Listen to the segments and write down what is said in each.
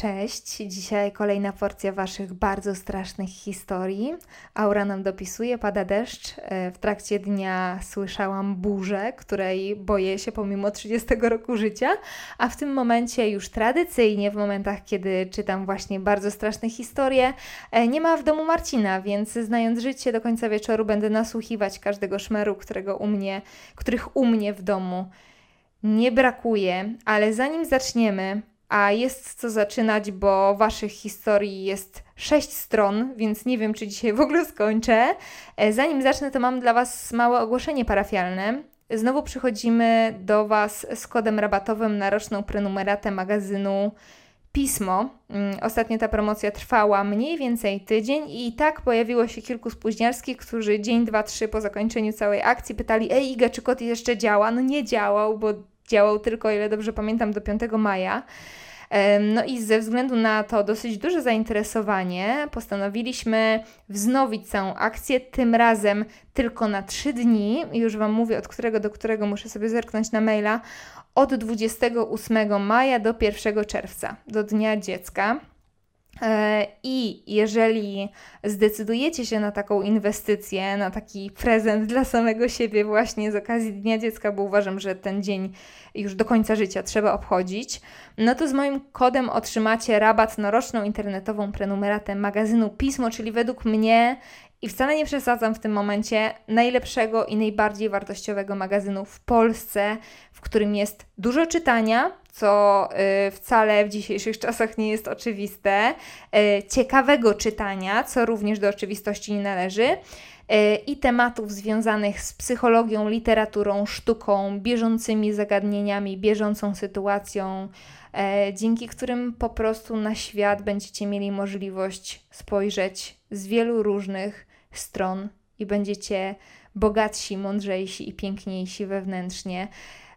Cześć, dzisiaj kolejna porcja Waszych bardzo strasznych historii. Aura nam dopisuje, pada deszcz. E, w trakcie dnia słyszałam burzę, której boję się pomimo 30 roku życia, a w tym momencie już tradycyjnie, w momentach, kiedy czytam właśnie bardzo straszne historie, e, nie ma w domu Marcina, więc znając życie, do końca wieczoru będę nasłuchiwać każdego szmeru, którego u mnie, których u mnie w domu nie brakuje, ale zanim zaczniemy, a jest co zaczynać, bo waszych historii jest sześć stron, więc nie wiem, czy dzisiaj w ogóle skończę. E, zanim zacznę, to mam dla was małe ogłoszenie parafialne. Znowu przychodzimy do was z kodem rabatowym na roczną prenumeratę magazynu Pismo. Mm, ostatnio ta promocja trwała mniej więcej tydzień i tak pojawiło się kilku spóźniarskich, którzy dzień, dwa, trzy po zakończeniu całej akcji pytali Ej Iga, czy kod jeszcze działa? No nie działał, bo działał tylko, o ile dobrze pamiętam, do 5 maja. No i ze względu na to dosyć duże zainteresowanie postanowiliśmy wznowić całą akcję, tym razem tylko na 3 dni. Już Wam mówię, od którego do którego muszę sobie zerknąć na maila. Od 28 maja do 1 czerwca, do Dnia Dziecka. E, I jeżeli zdecydujecie się na taką inwestycję, na taki prezent dla samego siebie, właśnie z okazji Dnia Dziecka, bo uważam, że ten dzień już do końca życia trzeba obchodzić, no to z moim kodem otrzymacie rabat na roczną internetową prenumeratę magazynu Pismo, czyli według mnie i wcale nie przesadzam w tym momencie najlepszego i najbardziej wartościowego magazynu w Polsce, w którym jest dużo czytania, co y, wcale w dzisiejszych czasach nie jest oczywiste, y, ciekawego czytania, co również do oczywistości nie należy y, i tematów związanych z psychologią, literaturą, sztuką, bieżącymi zagadnieniami, bieżącą sytuacją, dzięki którym po prostu na świat będziecie mieli możliwość spojrzeć z wielu różnych stron i będziecie bogatsi, mądrzejsi i piękniejsi wewnętrznie.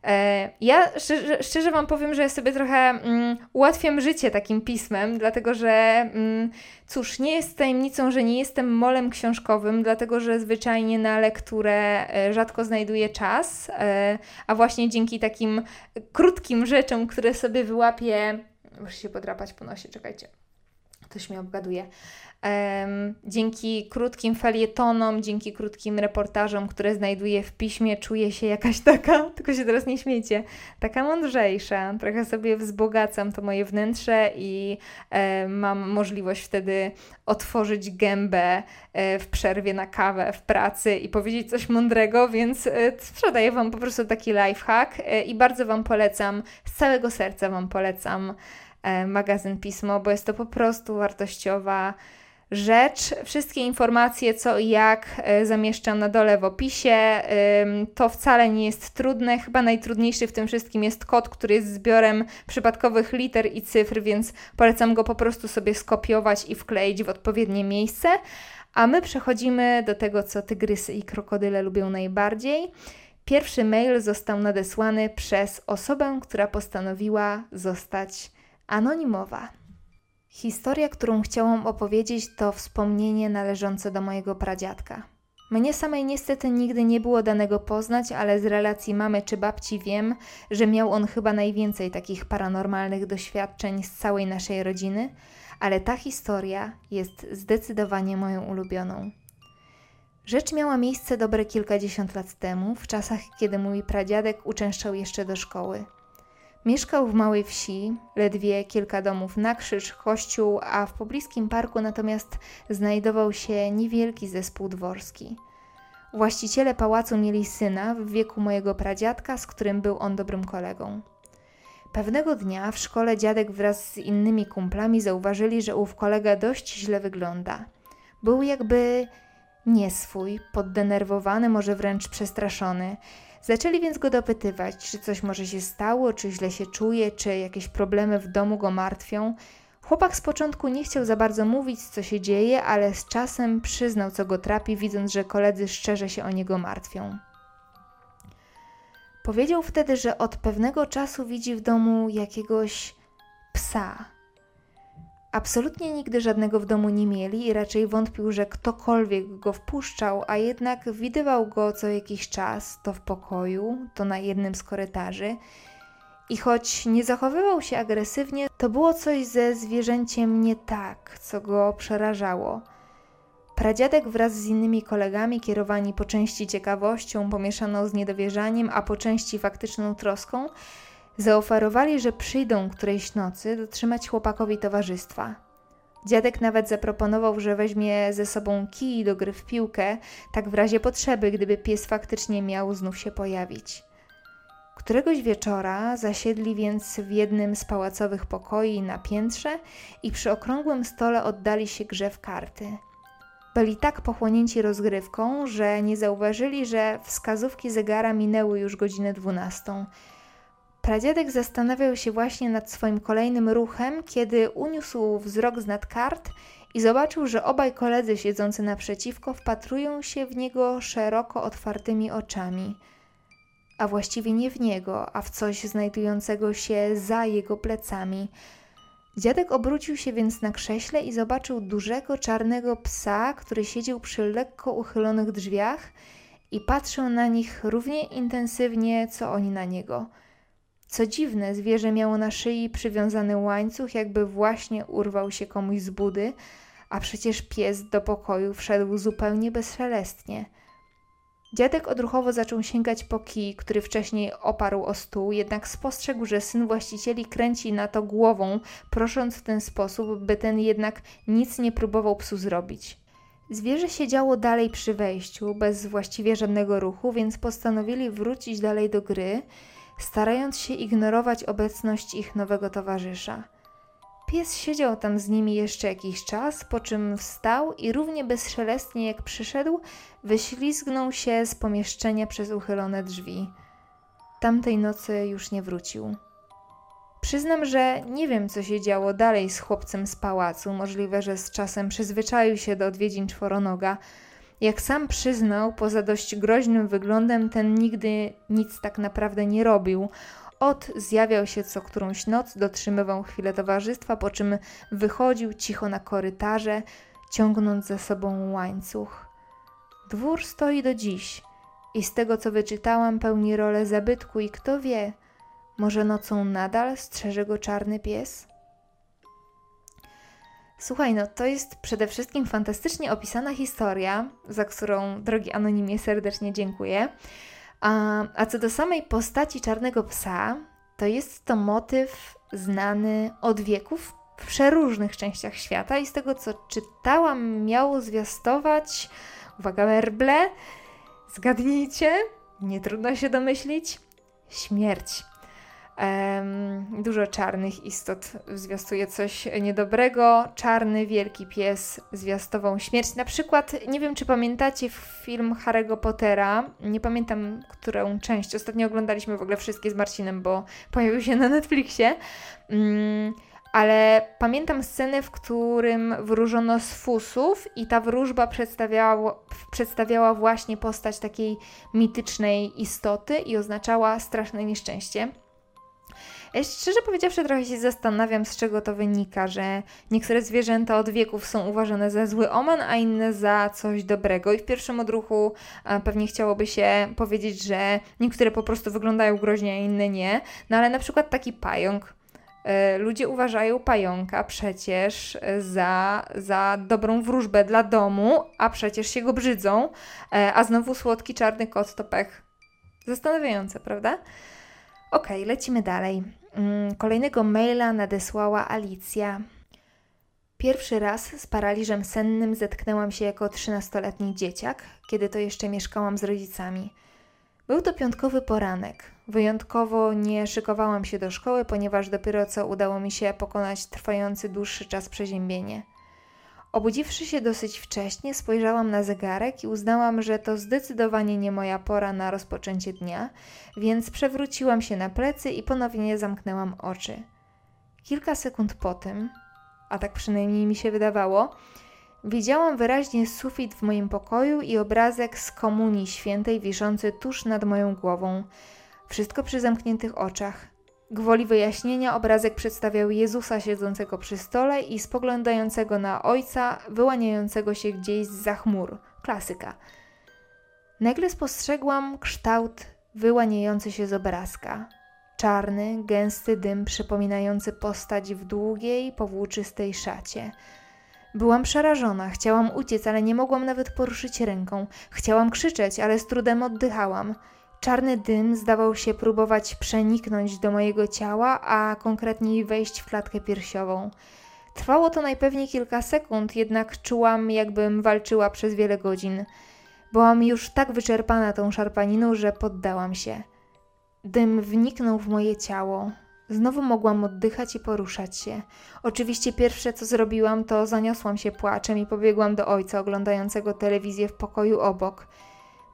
E, ja szczerze, szczerze, Wam powiem, że ja sobie trochę mm, ułatwiam życie takim pismem, dlatego że mm, cóż, nie jest tajemnicą, że nie jestem molem książkowym, dlatego że zwyczajnie na lekturę e, rzadko znajduję czas, e, a właśnie dzięki takim krótkim rzeczom, które sobie wyłapię, muszę się podrapać po nosie, czekajcie, ktoś mnie obgaduje. Um, dzięki krótkim felietonom, dzięki krótkim reportażom, które znajduję w piśmie, czuję się jakaś taka, tylko się teraz nie śmiejcie, taka mądrzejsza. Trochę sobie wzbogacam to moje wnętrze i e, mam możliwość wtedy otworzyć gębę e, w przerwie na kawę w pracy i powiedzieć coś mądrego, więc e, sprzedaję Wam po prostu taki lifehack e, i bardzo Wam polecam, z całego serca Wam polecam magazyn Pismo, bo jest to po prostu wartościowa rzecz. Wszystkie informacje, co i jak e, zamieszczam na dole w opisie. To wcale nie jest trudne. Chyba najtrudniejszy w tym wszystkim jest kod, który jest zbiorem przypadkowych liter i cyfr, więc polecam go po prostu sobie skopiować i wkleić w odpowiednie miejsce. A my przechodzimy do tego, co tygrysy i krokodyle lubią najbardziej. Pierwszy mail został nadesłany przez osobę, która postanowiła zostać anonimowa. Historia, którą chciałam opowiedzieć, to wspomnienie należące do mojego pradziadka. Mnie samej niestety nigdy nie było danego poznać, ale z relacji mamy czy babci wiem, że miał on chyba najwięcej takich paranormalnych doświadczeń z całej naszej rodziny, ale ta historia jest zdecydowanie moją ulubioną. Rzecz miała miejsce dobre kilkadziesiąt lat temu, w czasach, kiedy mój pradziadek uczęszczał jeszcze do szkoły. Mieszkał w małej wsi, ledwie kilka domów na krzyż, kościół, a w pobliskim parku natomiast znajdował się niewielki zespół dworski. Właściciele pałacu mieli syna w wieku mojego pradziadka, z którym był on dobrym kolegą. Pewnego dnia w szkole dziadek wraz z innymi kumplami zauważyli, że ów kolega dość źle wygląda. Był jakby nieswój, poddenerwowany, może wręcz przestraszony. Zaczęli więc go dopytywać, czy coś może się stało, czy źle się czuje, czy jakieś problemy w domu go martwią. Chłopak z początku nie chciał za bardzo mówić, co się dzieje, ale z czasem przyznał, co go trapi, widząc, że koledzy szczerze się o niego martwią. Powiedział wtedy, że od pewnego czasu widzi w domu jakiegoś psa. Absolutnie nigdy żadnego w domu nie mieli i raczej wątpił, że ktokolwiek go wpuszczał, a jednak widywał go co jakiś czas, to w pokoju, to na jednym z korytarzy. I choć nie zachowywał się agresywnie, to było coś ze zwierzęciem nie tak, co go przerażało. Pradziadek wraz z innymi kolegami, kierowani po części ciekawością pomieszaną z niedowierzaniem, a po części faktyczną troską, zaoferowali, że przyjdą którejś nocy dotrzymać chłopakowi towarzystwa. Dziadek nawet zaproponował, że weźmie ze sobą kij do gry w piłkę, tak w razie potrzeby, gdyby pies faktycznie miał znów się pojawić. Któregoś wieczora zasiedli więc w jednym z pałacowych pokoi na piętrze i przy okrągłym stole oddali się grze w karty. Byli tak pochłonięci rozgrywką, że nie zauważyli, że wskazówki zegara minęły już godzinę dwunastą. Pradziadek zastanawiał się właśnie nad swoim kolejnym ruchem, kiedy uniósł wzrok z nad kart i zobaczył, że obaj koledzy siedzący naprzeciwko wpatrują się w niego szeroko otwartymi oczami. A właściwie nie w niego, a w coś znajdującego się za jego plecami. Dziadek obrócił się więc na krześle i zobaczył dużego czarnego psa, który siedział przy lekko uchylonych drzwiach i patrzył na nich równie intensywnie, co oni na niego – co dziwne, zwierzę miało na szyi przywiązany łańcuch, jakby właśnie urwał się komuś z budy, a przecież pies do pokoju wszedł zupełnie bezszelestnie. Dziadek odruchowo zaczął sięgać po kij, który wcześniej oparł o stół, jednak spostrzegł, że syn właścicieli kręci na to głową, prosząc w ten sposób, by ten jednak nic nie próbował psu zrobić. Zwierzę siedziało dalej przy wejściu, bez właściwie żadnego ruchu, więc postanowili wrócić dalej do gry starając się ignorować obecność ich nowego towarzysza. Pies siedział tam z nimi jeszcze jakiś czas, po czym wstał i równie bezszelestnie jak przyszedł, wyślizgnął się z pomieszczenia przez uchylone drzwi. Tamtej nocy już nie wrócił. Przyznam, że nie wiem, co się działo dalej z chłopcem z pałacu. Możliwe, że z czasem przyzwyczaił się do odwiedzin czworonoga, jak sam przyznał, poza dość groźnym wyglądem, ten nigdy nic tak naprawdę nie robił. Ot zjawiał się co którąś noc, dotrzymywał chwilę towarzystwa, po czym wychodził cicho na korytarze, ciągnąc za sobą łańcuch. Dwór stoi do dziś i z tego co wyczytałam, pełni rolę zabytku i kto wie, może nocą nadal strzeże go czarny pies? Słuchaj, no to jest przede wszystkim fantastycznie opisana historia, za którą, drogi anonimie, serdecznie dziękuję. A, a co do samej postaci czarnego psa, to jest to motyw znany od wieków w przeróżnych częściach świata i z tego co czytałam, miało zwiastować, uwaga, werble, zgadnijcie, nie trudno się domyślić, śmierć. Dużo czarnych istot zwiastuje coś niedobrego. Czarny wielki pies zwiastował śmierć. Na przykład, nie wiem czy pamiętacie film Harry'ego Pottera, nie pamiętam którą część. Ostatnio oglądaliśmy w ogóle wszystkie z Marcinem, bo pojawił się na Netflixie. Um, ale pamiętam scenę, w którym wróżono z fusów i ta wróżba przedstawiała, przedstawiała właśnie postać takiej mitycznej istoty i oznaczała straszne nieszczęście. Szczerze powiedziawszy, trochę się zastanawiam, z czego to wynika, że niektóre zwierzęta od wieków są uważane za zły omen, a inne za coś dobrego. I w pierwszym odruchu pewnie chciałoby się powiedzieć, że niektóre po prostu wyglądają groźnie, a inne nie. No ale na przykład taki pająk. E, ludzie uważają pająka przecież za, za dobrą wróżbę dla domu, a przecież się go brzydzą, e, a znowu słodki czarny kot to pech. Zastanawiające, prawda? Okej, okay, lecimy dalej. Mm, kolejnego maila nadesłała Alicja. Pierwszy raz z paraliżem sennym zetknęłam się jako trzynastoletni dzieciak, kiedy to jeszcze mieszkałam z rodzicami. Był to piątkowy poranek. Wyjątkowo nie szykowałam się do szkoły, ponieważ dopiero co udało mi się pokonać trwający dłuższy czas przeziębienie. Obudziwszy się dosyć wcześnie, spojrzałam na zegarek i uznałam, że to zdecydowanie nie moja pora na rozpoczęcie dnia, więc przewróciłam się na plecy i ponownie zamknęłam oczy. Kilka sekund po tym, a tak przynajmniej mi się wydawało, widziałam wyraźnie sufit w moim pokoju i obrazek z Komunii Świętej wiszący tuż nad moją głową. Wszystko przy zamkniętych oczach. Gwoli wyjaśnienia obrazek przedstawiał Jezusa siedzącego przy stole i spoglądającego na Ojca, wyłaniającego się gdzieś za chmur. Klasyka. Nagle spostrzegłam kształt wyłaniający się z obrazka. czarny, gęsty dym przypominający postać w długiej, powłóczystej szacie. Byłam przerażona, chciałam uciec, ale nie mogłam nawet poruszyć ręką. Chciałam krzyczeć, ale z trudem oddychałam. Czarny dym zdawał się próbować przeniknąć do mojego ciała, a konkretniej wejść w klatkę piersiową. Trwało to najpewniej kilka sekund, jednak czułam, jakbym walczyła przez wiele godzin. Byłam już tak wyczerpana tą szarpaniną, że poddałam się. Dym wniknął w moje ciało. Znowu mogłam oddychać i poruszać się. Oczywiście pierwsze co zrobiłam, to zaniosłam się płaczem i pobiegłam do ojca oglądającego telewizję w pokoju obok.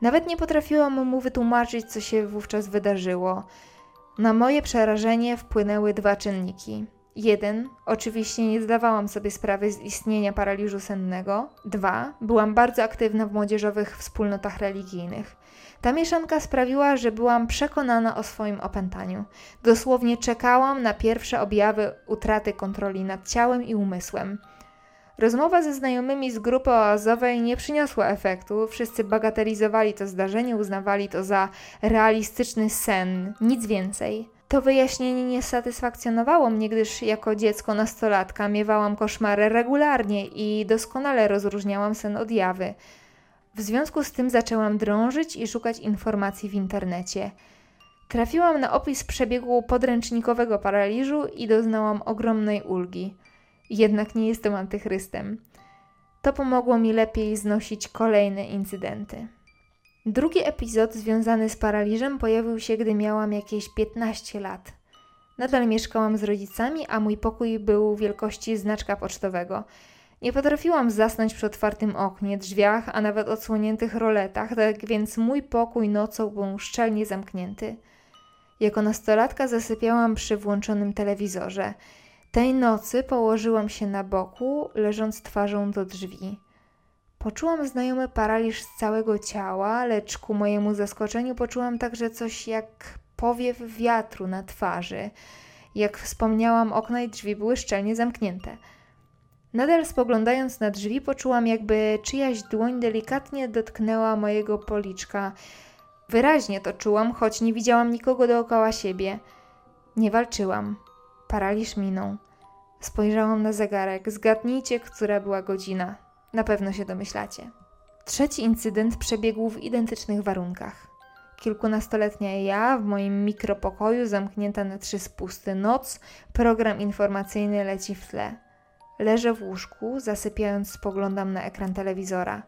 Nawet nie potrafiłam mu wytłumaczyć, co się wówczas wydarzyło. Na moje przerażenie wpłynęły dwa czynniki. Jeden, oczywiście nie zdawałam sobie sprawy z istnienia paraliżu sennego. Dwa, byłam bardzo aktywna w młodzieżowych wspólnotach religijnych. Ta mieszanka sprawiła, że byłam przekonana o swoim opętaniu. Dosłownie czekałam na pierwsze objawy utraty kontroli nad ciałem i umysłem. Rozmowa ze znajomymi z grupy oazowej nie przyniosła efektu. Wszyscy bagatelizowali to zdarzenie, uznawali to za realistyczny sen, nic więcej. To wyjaśnienie nie satysfakcjonowało mnie, gdyż jako dziecko nastolatka miewałam koszmary regularnie i doskonale rozróżniałam sen od jawy. W związku z tym zaczęłam drążyć i szukać informacji w internecie. Trafiłam na opis przebiegu podręcznikowego paraliżu i doznałam ogromnej ulgi. Jednak nie jestem antychrystem. To pomogło mi lepiej znosić kolejne incydenty. Drugi epizod związany z paraliżem pojawił się, gdy miałam jakieś 15 lat. Nadal mieszkałam z rodzicami, a mój pokój był wielkości znaczka pocztowego. Nie potrafiłam zasnąć przy otwartym oknie, drzwiach, a nawet odsłoniętych roletach, tak więc mój pokój nocą był szczelnie zamknięty. Jako nastolatka zasypiałam przy włączonym telewizorze. Tej nocy położyłam się na boku, leżąc twarzą do drzwi. Poczułam znajomy paraliż z całego ciała, lecz ku mojemu zaskoczeniu poczułam także coś jak powiew wiatru na twarzy. Jak wspomniałam, okna i drzwi były szczelnie zamknięte. Nadal spoglądając na drzwi, poczułam, jakby czyjaś dłoń delikatnie dotknęła mojego policzka. Wyraźnie to czułam, choć nie widziałam nikogo dookoła siebie. Nie walczyłam. Paraliż minął. Spojrzałam na zegarek. Zgadnijcie, która była godzina. Na pewno się domyślacie. Trzeci incydent przebiegł w identycznych warunkach. Kilkunastoletnia ja w moim mikropokoju, zamknięta na trzy spusty noc, program informacyjny leci w tle. Leżę w łóżku, zasypiając spoglądam na ekran telewizora.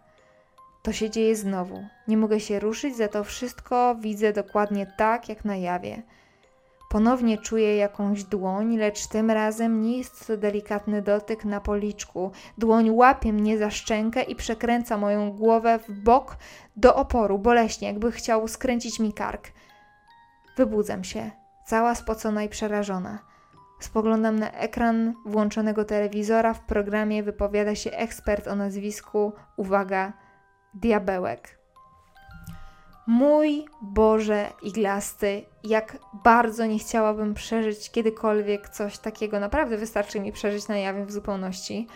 To się dzieje znowu. Nie mogę się ruszyć, za to wszystko widzę dokładnie tak, jak na jawie. Ponownie czuję jakąś dłoń, lecz tym razem nie jest to delikatny dotyk na policzku. Dłoń łapie mnie za szczękę i przekręca moją głowę w bok do oporu, boleśnie, jakby chciał skręcić mi kark. Wybudzam się, cała spocona i przerażona. Spoglądam na ekran włączonego telewizora. W programie wypowiada się ekspert o nazwisku, uwaga, Diabełek. Mój Boże iglasty, jak bardzo nie chciałabym przeżyć kiedykolwiek coś takiego. Naprawdę wystarczy mi przeżyć na jawie w zupełności.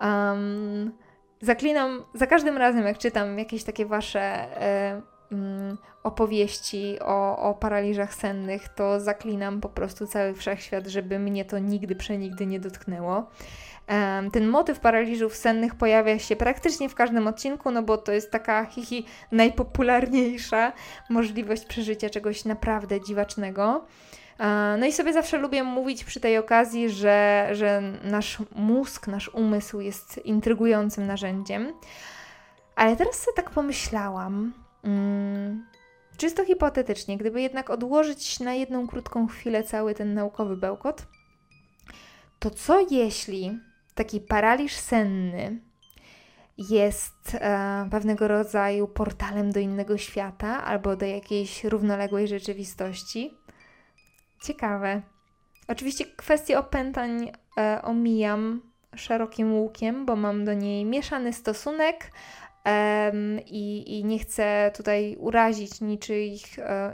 Um, zaklinam za każdym razem, jak czytam jakieś takie wasze e, mm, opowieści o, o paraliżach sennych, to zaklinam po prostu cały wszechświat, żeby mnie to nigdy, przenigdy nie dotknęło. Ten motyw paraliżów sennych pojawia się praktycznie w każdym odcinku, no bo to jest taka hihi najpopularniejsza możliwość przeżycia czegoś naprawdę dziwacznego. No i sobie zawsze lubię mówić przy tej okazji, że, że nasz mózg, nasz umysł jest intrygującym narzędziem. Ale teraz sobie tak pomyślałam, hmm, czysto hipotetycznie, gdyby jednak odłożyć na jedną krótką chwilę cały ten naukowy bełkot, to co jeśli taki paraliż senny jest e, pewnego rodzaju portalem do innego świata albo do jakiejś równoległej rzeczywistości. Ciekawe. Oczywiście kwestię opętań e, omijam szerokim łukiem, bo mam do niej mieszany stosunek e, i, i, nie chcę tutaj urazić niczyich e,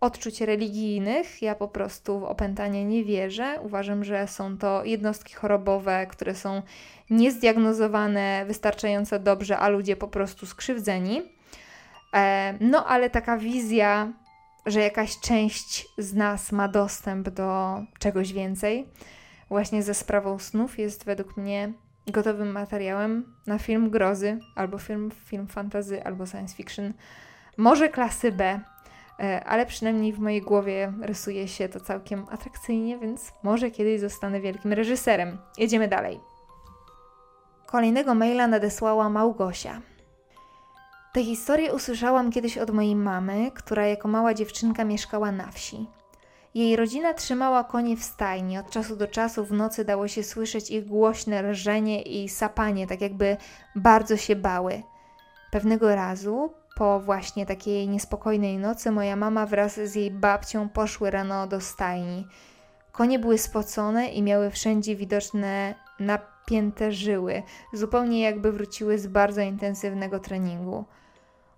odczuć religijnych. Ja po prostu w opętanie nie wierzę. Uważam, że są to jednostki chorobowe, które są niezdiagnozowane wystarczająco dobrze, a ludzie po prostu skrzywdzeni. E, no ale taka wizja że jakaś część z nas ma dostęp do czegoś więcej, właśnie ze sprawą snów jest według mnie gotowym materiałem na film grozy, albo film, film fantazy, albo science fiction. Może klasy B, ale przynajmniej w mojej głowie rysuje się to całkiem atrakcyjnie, więc może kiedyś zostanę wielkim reżyserem. Jedziemy dalej. Kolejnego maila nadesłała Małgosia. Tę historię usłyszałam kiedyś od mojej mamy, która jako mała dziewczynka mieszkała na wsi. Jej rodzina trzymała konie w stajni. Od czasu do czasu w nocy dało się słyszeć ich głośne rżenie i sapanie, tak jakby bardzo się bały. Pewnego razu, po właśnie takiej niespokojnej nocy, moja mama wraz z jej babcią poszły rano do stajni. Konie były spocone i miały wszędzie widoczne napięte żyły, zupełnie jakby wróciły z bardzo intensywnego treningu.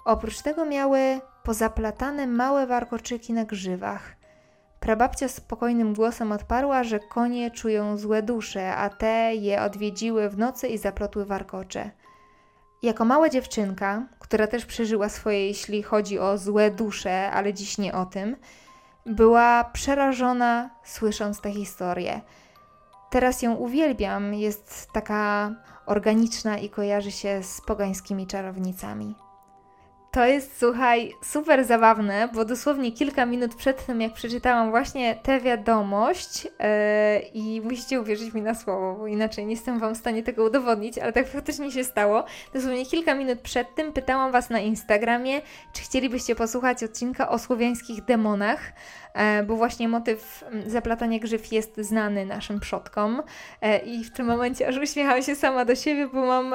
Oprócz tego miały pozaplatane małe warkoczyki na grzywach. Prababcia spokojnym głosem odparła, że konie czują złe dusze, a te je odwiedziły w nocy i zaplotły warkocze. Jako mała dziewczynka, która też przeżyła swoje, jeśli chodzi o złe dusze, ale dziś nie o tym, była przerażona słysząc tę historię. Teraz ją uwielbiam, jest taka organiczna i kojarzy się z pogańskimi czarownicami. To jest, słuchaj, super zabawne, bo dosłownie kilka minut przed tym, jak przeczytałam właśnie tę wiadomość yy, i musicie uwierzyć mi na słowo, bo inaczej nie jestem Wam w stanie tego udowodnić, ale tak faktycznie się stało. Dosłownie kilka minut przed tym pytałam Was na Instagramie, czy chcielibyście posłuchać odcinka o słowiańskich demonach, bo właśnie motyw mm, zaplatania grzyw jest znany naszym przodkom. Yy, i w tym momencie aż uśmiecham się sama do siebie, bo mam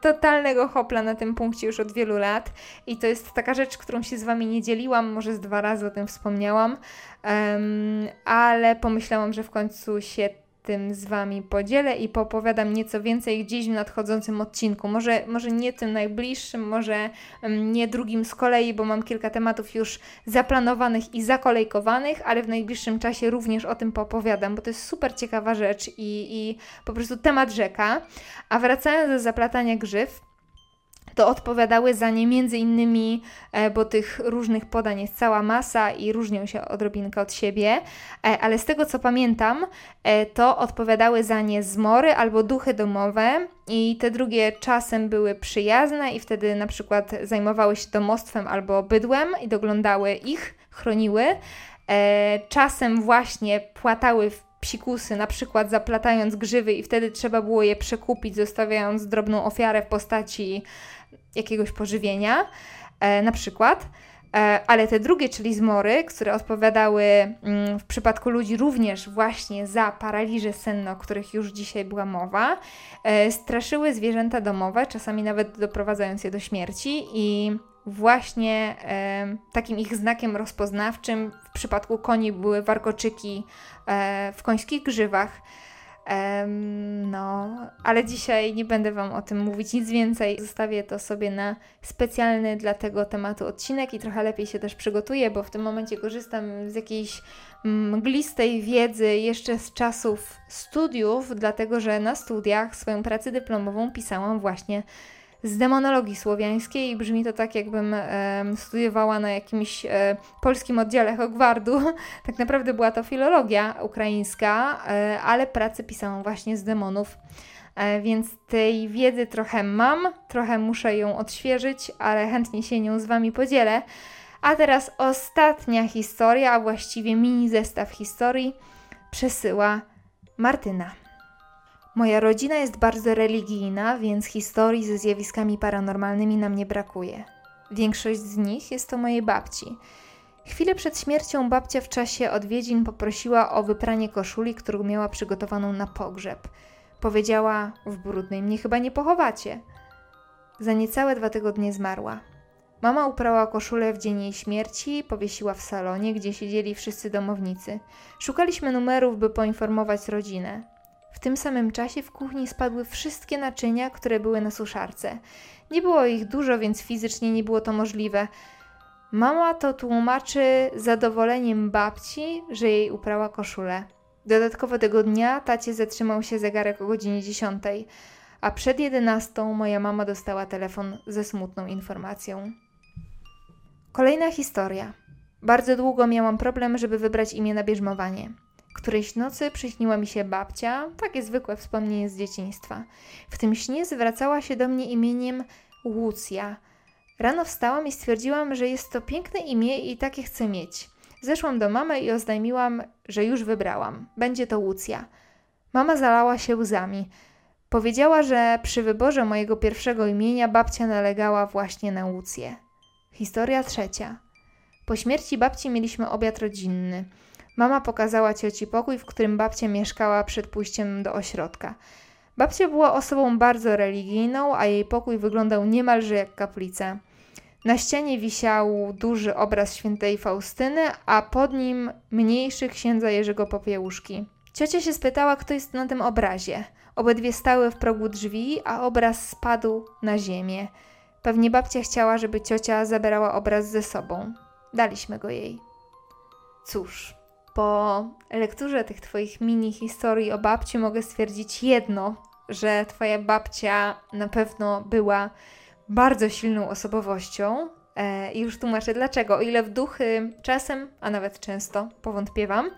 totalnego hopla na tym punkcie już od wielu lat. I to jest taka rzecz, którą się z Wami nie dzieliłam, może z dwa razy o tym wspomniałam, ale pomyślałam, że w końcu się tym z Wami podzielę i popowiadam nieco więcej gdzieś w nadchodzącym odcinku. Może, może nie tym najbliższym, może um, nie drugim z kolei, bo mam kilka tematów już zaplanowanych i zakolejkowanych, ale w najbliższym czasie również o tym popowiadam, bo to jest super ciekawa rzecz i, i po prostu temat rzeka. A wracając do zaplatania grzyw, to odpowiadały za nie między innymi, e, bo tych różnych podań jest cała masa i różnią się odrobinkę od siebie, e, ale z tego co pamiętam, e, to odpowiadały za nie zmory albo duchy domowe i te drugie czasem były przyjazne i wtedy na przykład zajmowały się domostwem albo bydłem i doglądały ich, chroniły. Czasem właśnie płatały w psikusy, na przykład zaplatając grzywy i wtedy trzeba było je przekupić, zostawiając drobną ofiarę w postaci jakiegoś pożywienia, e, na przykład. E, ale te drugie, czyli zmory, które odpowiadały mm, w przypadku ludzi również właśnie za paraliże senne, o których już dzisiaj była mowa, e, straszyły zwierzęta domowe, czasami nawet doprowadzając je do śmierci i właśnie takim ich znakiem rozpoznawczym w przypadku koni były warkoczyki w końskich grzywach, no, ale dzisiaj nie będę Wam o tym mówić nic więcej. Zostawię to sobie na specjalny dla tego tematu odcinek i trochę lepiej się też przygotuję, bo w tym momencie korzystam z jakiejś mglistej wiedzy jeszcze z czasów studiów, dlatego że na studiach swoją pracę dyplomową pisałam właśnie z demonologii słowiańskiej i brzmi to tak, jakbym e, studiowała na jakimś e, polskim oddziale Hogwardu. tak naprawdę była to filologia ukraińska, e, ale pracę pisałam właśnie z demonów. E, więc tej wiedzy trochę mam, trochę muszę ją odświeżyć, ale chętnie się nią z Wami podzielę. A teraz ostatnia historia, a właściwie mini zestaw historii przesyła Martyna. Moja rodzina jest bardzo religijna, więc historii ze zjawiskami paranormalnymi nam nie brakuje. Większość z nich jest to mojej babci. Chwilę przed śmiercią babcia w czasie odwiedzin poprosiła o wypranie koszuli, którą miała przygotowaną na pogrzeb. Powiedziała: W brudnej mnie chyba nie pochowacie. Za niecałe dwa tygodnie zmarła. Mama uprała koszulę w dzień jej śmierci, powiesiła w salonie, gdzie siedzieli wszyscy domownicy. Szukaliśmy numerów, by poinformować rodzinę. Tym samym czasie w kuchni spadły wszystkie naczynia, które były na suszarce. Nie było ich dużo, więc fizycznie nie było to możliwe. Mama to tłumaczy zadowoleniem babci, że jej uprała koszulę. Dodatkowo tego dnia tacie zatrzymał się zegarek o godzinie 10, a przed 11 moja mama dostała telefon ze smutną informacją. Kolejna historia. Bardzo długo miałam problem, żeby wybrać imię na bierzmowanie. Którejś nocy przyśniła mi się babcia, takie zwykłe wspomnienie z dzieciństwa. W tym śnie zwracała się do mnie imieniem Łucja. Rano wstałam i stwierdziłam, że jest to piękne imię i takie chcę mieć. Zeszłam do mamy i oznajmiłam, że już wybrałam. Będzie to Łucja. Mama zalała się łzami. Powiedziała, że przy wyborze mojego pierwszego imienia babcia nalegała właśnie na Łucję. Historia trzecia. Po śmierci babci mieliśmy obiad rodzinny. Mama pokazała cioci pokój, w którym babcia mieszkała przed pójściem do ośrodka. Babcia była osobą bardzo religijną, a jej pokój wyglądał niemalże jak kaplica. Na ścianie wisiał duży obraz świętej Faustyny, a pod nim mniejszy księdza Jerzego Popiełuszki. Ciocia się spytała, kto jest na tym obrazie. Obydwie stały w progu drzwi, a obraz spadł na ziemię. Pewnie babcia chciała, żeby ciocia zabierała obraz ze sobą. Daliśmy go jej. Cóż, po lekturze tych Twoich mini historii o babci mogę stwierdzić jedno, że Twoja babcia na pewno była bardzo silną osobowością. E, I już tłumaczę dlaczego. O ile w duchy czasem, a nawet często powątpiewam,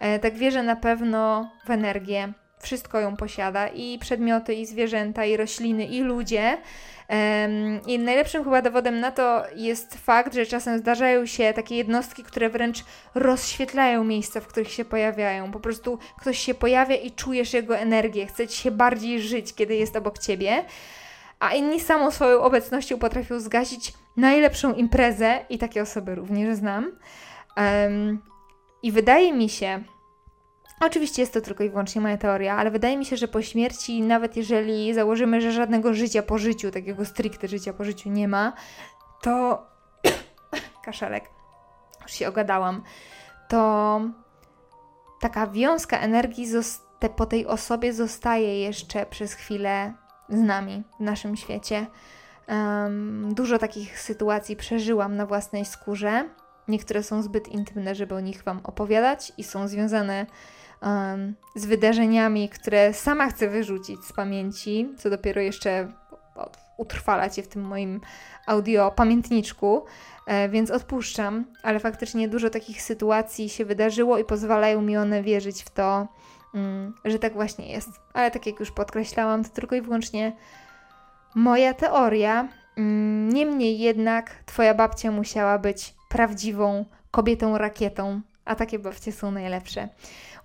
e, tak wierzę na pewno w energię. Wszystko ją posiada i przedmioty, i zwierzęta, i rośliny, i ludzie. I najlepszym chyba dowodem na to jest fakt, że czasem zdarzają się takie jednostki, które wręcz rozświetlają miejsca, w których się pojawiają. Po prostu ktoś się pojawia i czujesz jego energię, chce ci się bardziej żyć, kiedy jest obok ciebie. A inni samą swoją obecnością potrafią zgasić najlepszą imprezę, i takie osoby również znam. I wydaje mi się, Oczywiście jest to tylko i wyłącznie moja teoria, ale wydaje mi się, że po śmierci, nawet jeżeli założymy, że żadnego życia po życiu, takiego stricte życia po życiu nie ma, to. Kaszelek, już się ogadałam. To taka wiązka energii po tej osobie zostaje jeszcze przez chwilę z nami w naszym świecie. Um, dużo takich sytuacji przeżyłam na własnej skórze. Niektóre są zbyt intymne, żeby o nich Wam opowiadać i są związane um, z wydarzeniami, które sama chcę wyrzucić z pamięci, co dopiero jeszcze utrwalać je w tym moim audio pamiętniczku, e, więc odpuszczam, ale faktycznie dużo takich sytuacji się wydarzyło i pozwalają mi one wierzyć w to, mm, że tak właśnie jest. Ale tak jak już podkreślałam, to tylko i wyłącznie moja teoria. Mm, niemniej jednak Twoja babcia musiała być prawdziwą kobietą rakietą, a takie babcie są najlepsze.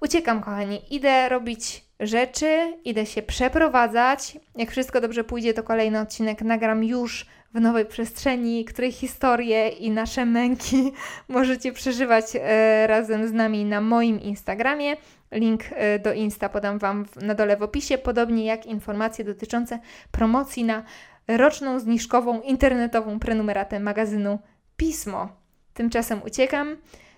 Uciekam, kochani, idę robić rzeczy, idę się przeprowadzać. Jak wszystko dobrze pójdzie, to kolejny odcinek nagram już w nowej przestrzeni, której historie i nasze męki możecie przeżywać e, razem z nami na moim Instagramie. Link e, do Insta podam Wam na dole w opisie, podobnie jak informacje dotyczące promocji na roczną zniżkową internetową prenumeratę magazynu Pismo. Tymczasem uciekam.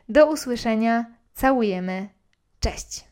Do usłyszenia. Całujemy. Cześć!